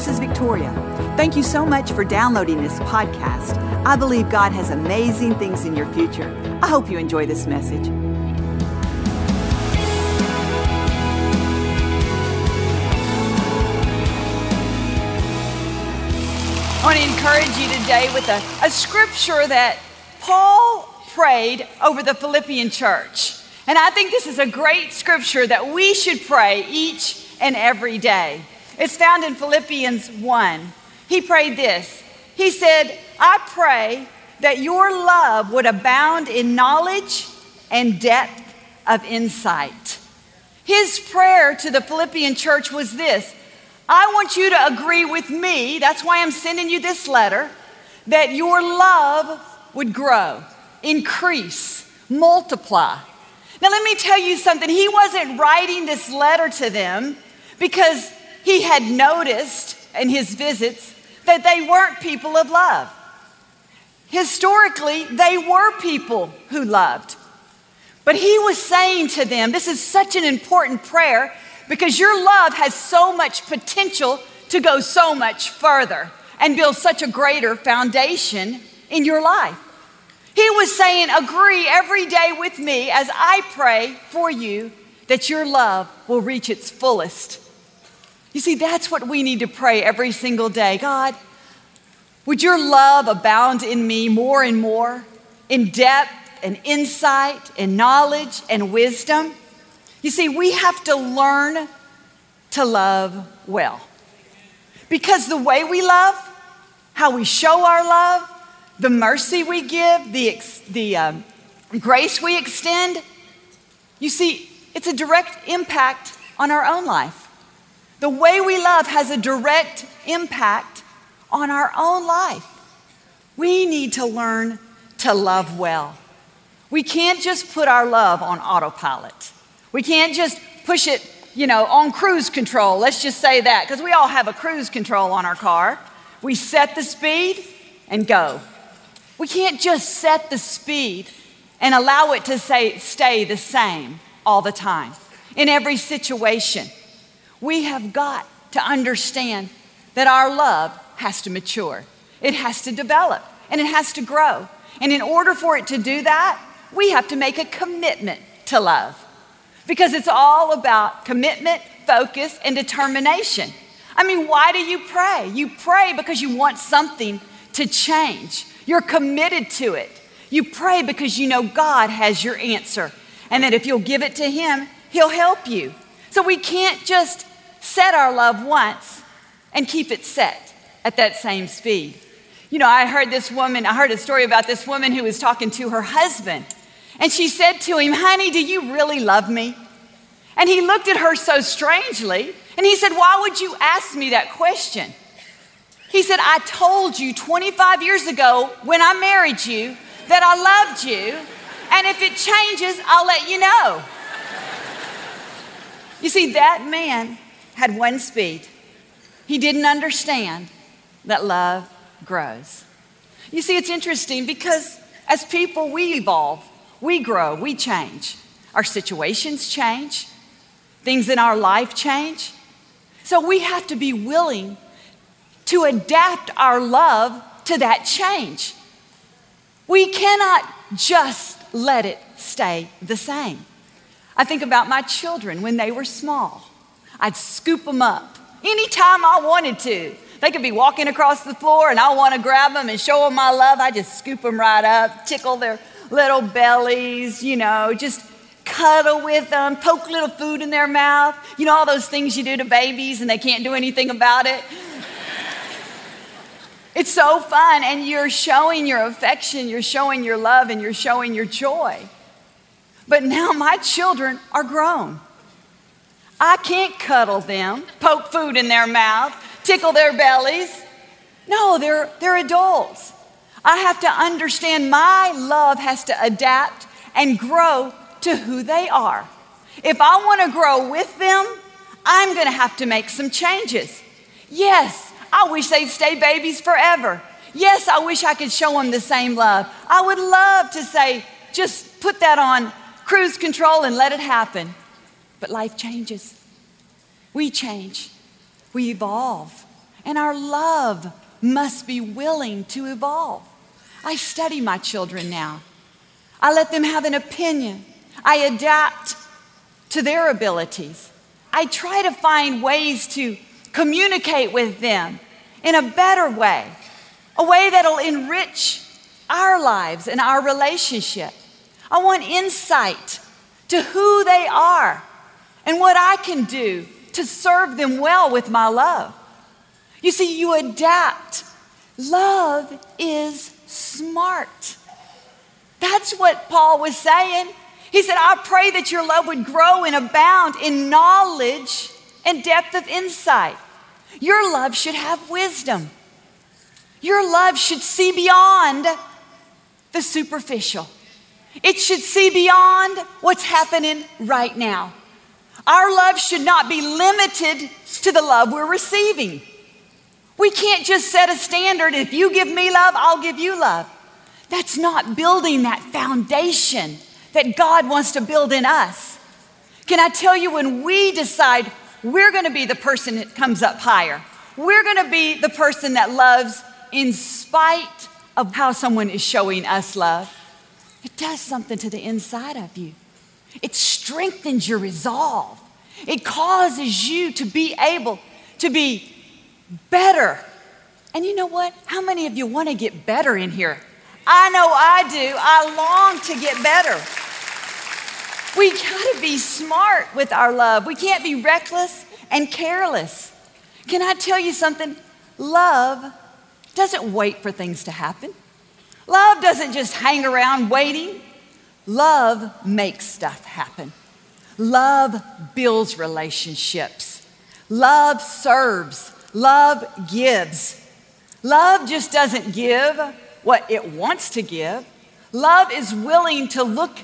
this is Victoria. Thank you so much for downloading this podcast. I believe God has amazing things in your future. I hope you enjoy this message. I want to encourage you today with a, a scripture that Paul prayed over the Philippian church. And I think this is a great scripture that we should pray each and every day. It's found in Philippians 1. He prayed this He said, I pray that your love would abound in knowledge and depth of insight. His prayer to the Philippian church was this I want you to agree with me, that's why I'm sending you this letter, that your love would grow, increase, multiply. Now, let me tell you something. He wasn't writing this letter to them because he had noticed in his visits that they weren't people of love. Historically, they were people who loved. But he was saying to them, this is such an important prayer because your love has so much potential to go so much further and build such a greater foundation in your life. He was saying, Agree every day with me as I pray for you that your love will reach its fullest. You see, that's what we need to pray every single day. God, would your love abound in me more and more in depth and insight and knowledge and wisdom? You see, we have to learn to love well. Because the way we love, how we show our love, the mercy we give, the, the um, grace we extend, you see, it's a direct impact on our own life. The way we love has a direct impact on our own life. We need to learn to love well. We can't just put our love on autopilot. We can't just push it, you know, on cruise control. Let's just say that, because we all have a cruise control on our car. We set the speed and go. We can't just set the speed and allow it to say, stay the same all the time in every situation. We have got to understand that our love has to mature, it has to develop, and it has to grow. And in order for it to do that, we have to make a commitment to love because it's all about commitment, focus, and determination. I mean, why do you pray? You pray because you want something to change. You're committed to it. You pray because you know God has your answer and that if you'll give it to Him, He'll help you. So we can't just set our love once and keep it set at that same speed. You know, I heard this woman, I heard a story about this woman who was talking to her husband. And she said to him, Honey, do you really love me? And he looked at her so strangely and he said, Why would you ask me that question? He said, I told you 25 years ago when I married you that I loved you, and if it changes, I'll let you know. You see, that man had one speed. He didn't understand that love grows. You see, it's interesting because as people, we evolve, we grow, we change. Our situations change, things in our life change. So we have to be willing to adapt our love to that change. We cannot just let it stay the same. I think about my children when they were small. I'd scoop them up anytime I wanted to. They could be walking across the floor and I want to grab them and show them my love. I just scoop them right up, tickle their little bellies, you know, just cuddle with them, poke little food in their mouth. You know, all those things you do to babies and they can't do anything about it. It's so fun, and you're showing your affection, you're showing your love, and you're showing your joy. But now my children are grown. I can't cuddle them, poke food in their mouth, tickle their bellies. No, they're, they're adults. I have to understand my love has to adapt and grow to who they are. If I want to grow with them, I'm going to have to make some changes. Yes, I wish they'd stay babies forever. Yes, I wish I could show them the same love. I would love to say, just put that on cruise control and let it happen. But life changes. We change. We evolve. And our love must be willing to evolve. I study my children now. I let them have an opinion. I adapt to their abilities. I try to find ways to communicate with them in a better way, a way that'll enrich our lives and our relationship. I want insight to who they are and what I can do to serve them well with my love. You see, you adapt. Love is smart. That's what Paul was saying. He said, I pray that your love would grow and abound in knowledge and depth of insight. Your love should have wisdom. Your love should see beyond the superficial. It should see beyond what's happening right now. Our love should not be limited to the love we're receiving. We can't just set a standard if you give me love, I'll give you love. That's not building that foundation that God wants to build in us. Can I tell you, when we decide we're gonna be the person that comes up higher, we're gonna be the person that loves in spite of how someone is showing us love, it does something to the inside of you. It strengthens your resolve. It causes you to be able to be better. And you know what? How many of you want to get better in here? I know I do. I long to get better. We got to be smart with our love. We can't be reckless and careless. Can I tell you something? Love doesn't wait for things to happen. Love doesn't just hang around waiting. Love makes stuff happen. Love builds relationships. Love serves. Love gives. Love just doesn't give what it wants to give. Love is willing to look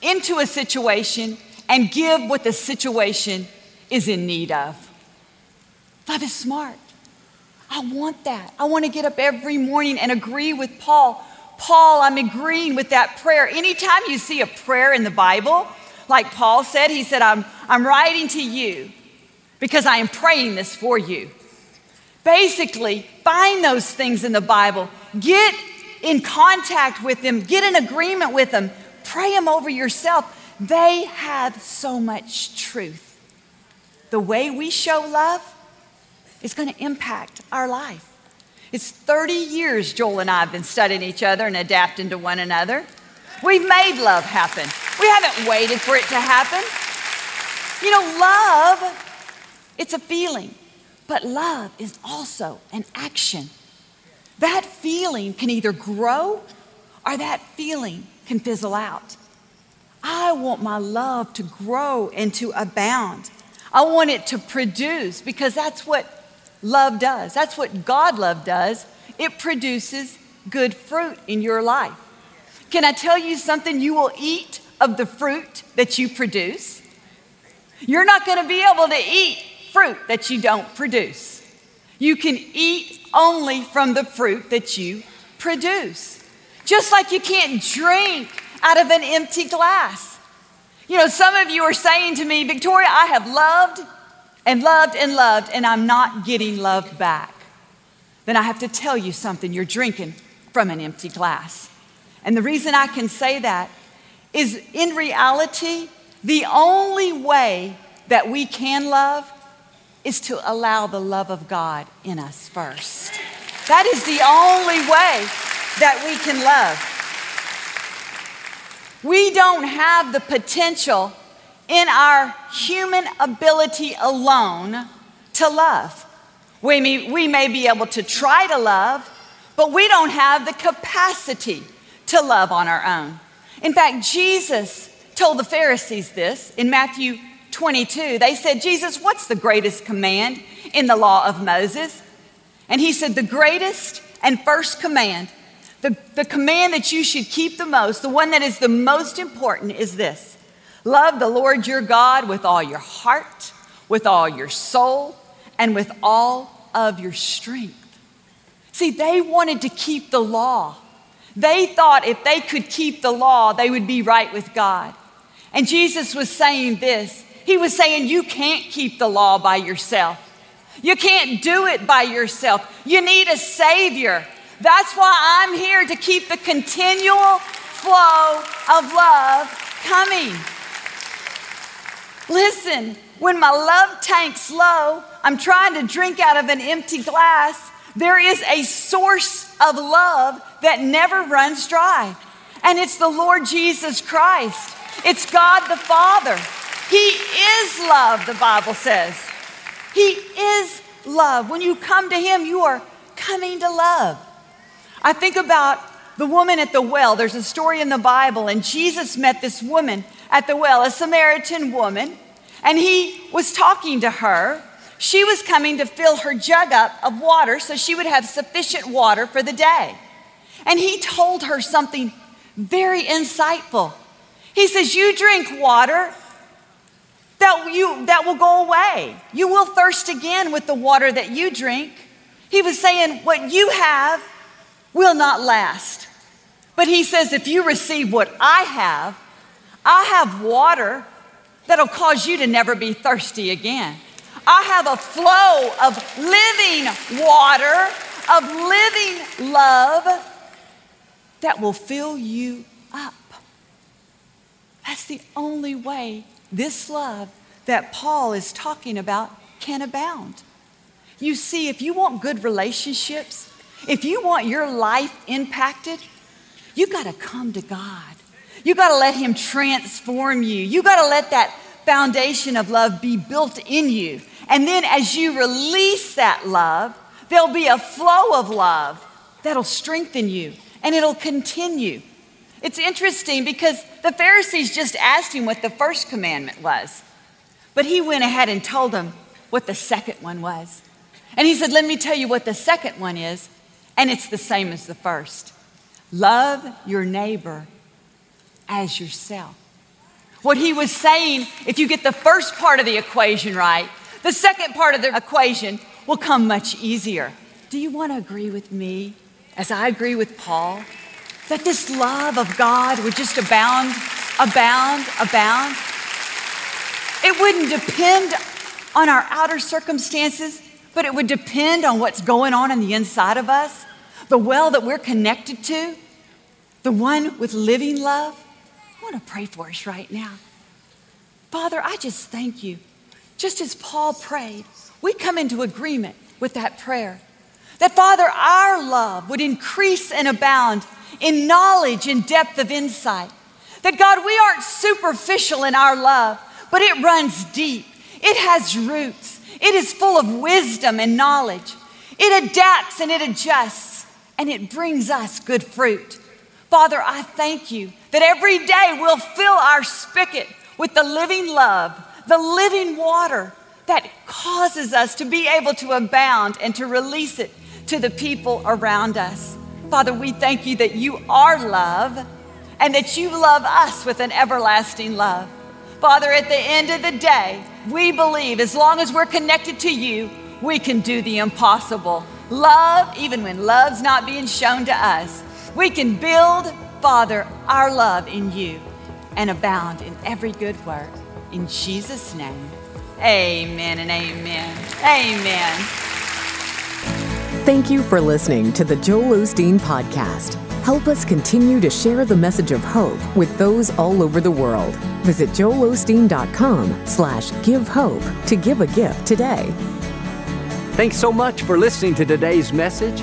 into a situation and give what the situation is in need of. Love is smart. I want that. I want to get up every morning and agree with Paul. Paul, I'm agreeing with that prayer. Anytime you see a prayer in the Bible, like Paul said, he said, I'm, I'm writing to you because I am praying this for you. Basically, find those things in the Bible, get in contact with them, get in agreement with them, pray them over yourself. They have so much truth. The way we show love is going to impact our life. It's 30 years Joel and I have been studying each other and adapting to one another. We've made love happen. We haven't waited for it to happen. You know, love, it's a feeling. But love is also an action. That feeling can either grow or that feeling can fizzle out. I want my love to grow and to abound. I want it to produce because that's what love does. That's what God love does. It produces good fruit in your life. Can I tell you something? You will eat of the fruit that you produce. You're not going to be able to eat fruit that you don't produce. You can eat only from the fruit that you produce. Just like you can't drink out of an empty glass. You know, some of you are saying to me, Victoria, I have loved and loved and loved, and I'm not getting love back. Then I have to tell you something you're drinking from an empty glass. And the reason I can say that is in reality, the only way that we can love is to allow the love of God in us first. That is the only way that we can love. We don't have the potential in our human ability alone to love. We may, we may be able to try to love, but we don't have the capacity to love on our own. In fact, Jesus told the Pharisees this in Matthew 22, they said, Jesus, what's the greatest command in the law of Moses? And he said, The greatest and first command, the, the command that you should keep the most, the one that is the most important, is this love the Lord your God with all your heart, with all your soul, and with all of your strength. See, they wanted to keep the law. They thought if they could keep the law, they would be right with God. And Jesus was saying this he was saying, You can't keep the law by yourself. You can't do it by yourself. You need a Savior. That's why I'm here to keep the continual flow of love coming. Listen, when my love tank's low, I'm trying to drink out of an empty glass. There is a source of love that never runs dry, and it's the Lord Jesus Christ. It's God the Father. He is love, the Bible says. He is love. When you come to Him, you are coming to love. I think about the woman at the well. There's a story in the Bible, and Jesus met this woman at the well, a Samaritan woman, and He was talking to her. She was coming to fill her jug up of water so she would have sufficient water for the day. And He told her something very insightful. He says, You drink water that, you, that will go away. You will thirst again with the water that you drink. He was saying, What you have will not last. But he says, If you receive what I have, I have water that'll cause you to never be thirsty again. I have a flow of living water, of living love that will fill you up. That's the only way this love that Paul is talking about can abound. You see, if you want good relationships, if you want your life impacted, you got to come to God. You got to let Him transform you. You got to let that foundation of love be built in you. And then as you release that love, there'll be a flow of love that'll strengthen you and it'll continue. It's interesting because the Pharisees just asked him what the first commandment was, but he went ahead and told them what the second one was. And he said, Let me tell you what the second one is, and it's the same as the first love your neighbor as yourself. What he was saying, if you get the first part of the equation right, the second part of the equation will come much easier. Do you want to agree with me, as I agree with Paul? that this love of God would just abound, abound, abound. It wouldn't depend on our outer circumstances, but it would depend on what's going on in the inside of us, the well that we're connected to, the one with living love. I want to pray for us right now. Father, I just thank you. Just as Paul prayed, we come into agreement with that prayer. That, Father, our love would increase and abound in knowledge and depth of insight. That God, we aren't superficial in our love, but it runs deep. It has roots. It is full of wisdom and knowledge. It adapts and it adjusts, and it brings us good fruit. Father, I thank you that every day we'll fill our spigot with the living love, the living water that causes us to be able to abound and to release it to the people around us. Father, we thank you that you are love and that you love us with an everlasting love. Father, at the end of the day, we believe as long as we're connected to you, we can do the impossible. Love, even when love's not being shown to us, we can build, Father, our love in you and abound in every good work. In Jesus' name, amen and amen. Amen. Thank you for listening to the Joel Osteen Podcast. Help us continue to share the message of hope with those all over the world. Visit joelosteen.com slash give hope to give a gift today. Thanks so much for listening to today's message.